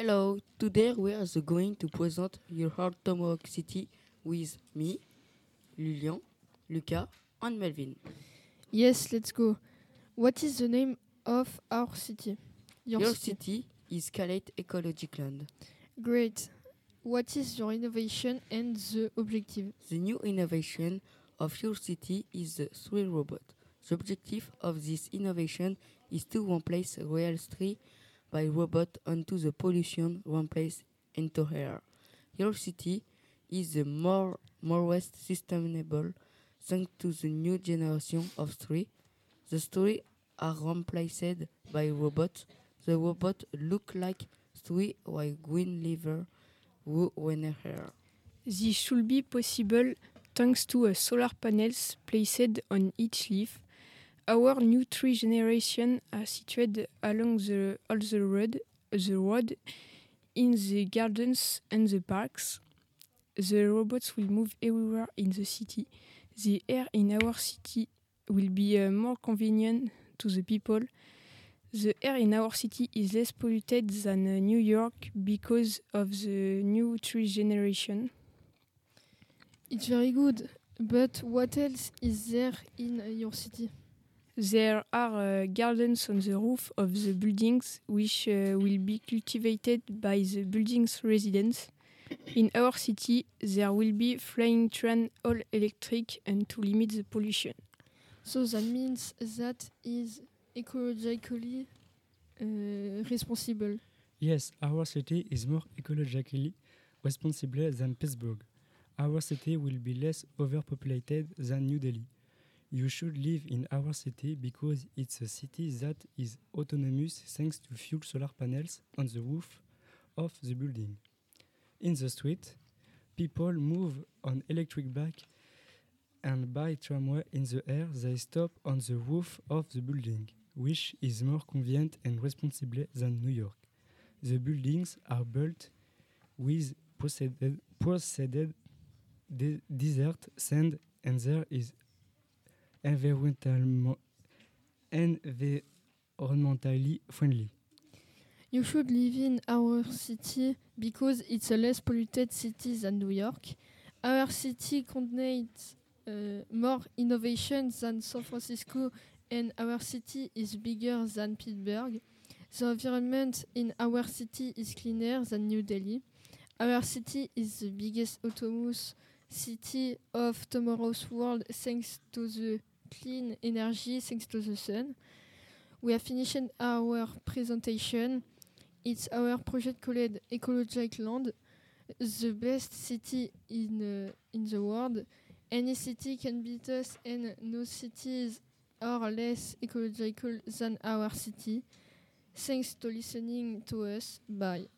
Hello, today we are going to present your heart Tomahawk City with me, Lilian, Luca, and Melvin. Yes, let's go. What is the name of our city? Your, city. is Calais Ecologic Land. Great. What is your innovation and the objective? The new innovation of your city is the three robot. The objective of this innovation is to replace real tree by robot onto the pollution replace into air. Your city is the more more sustainable thanks to the new generation of tree. The tree are replaced by robots. The robots look like tree while green liver who when hair. This should be possible thanks to solar panels placed on each leaf. Our new tree generation are situated along the all the road, the road, in the gardens and the parks. The robots will move everywhere in the city. The air in our city will be uh, more convenient to the people. The air in our city is less polluted than uh, New York because of the new tree generation. It's very good. But what else is there in your city? There are uh, gardens on the roof of the buildings which uh, will be cultivated by the building's residents. In our city, there will be flying train all electric and to limit the pollution. So that means that is ecologically uh, responsible. Yes, our city is more ecologically responsible than Pittsburgh. Our city will be less overpopulated than New Delhi. You should live in our city because it's a city that is autonomous thanks to fuel solar panels on the roof of the building. In the street, people move on electric bike and by tramway in the air they stop on the roof of the building, which is more convenient and responsible than New York. The buildings are built with processed, de desert sand and there is environmentally friendly. You should live in our city because it's a less polluted city than New York. Our city contains uh, more innovation than San Francisco and our city is bigger than Pittsburgh. The environment in our city is cleaner than New Delhi. Our city is the biggest autonomous city of tomorrow's world thanks to the clean energy, thanks to the sun. We have finished our presentation. It's our project called Ecologic Land, the best city in, uh, in the world. Any city can beat us, and no cities are less ecological than our city. Thanks to listening to us. Bye.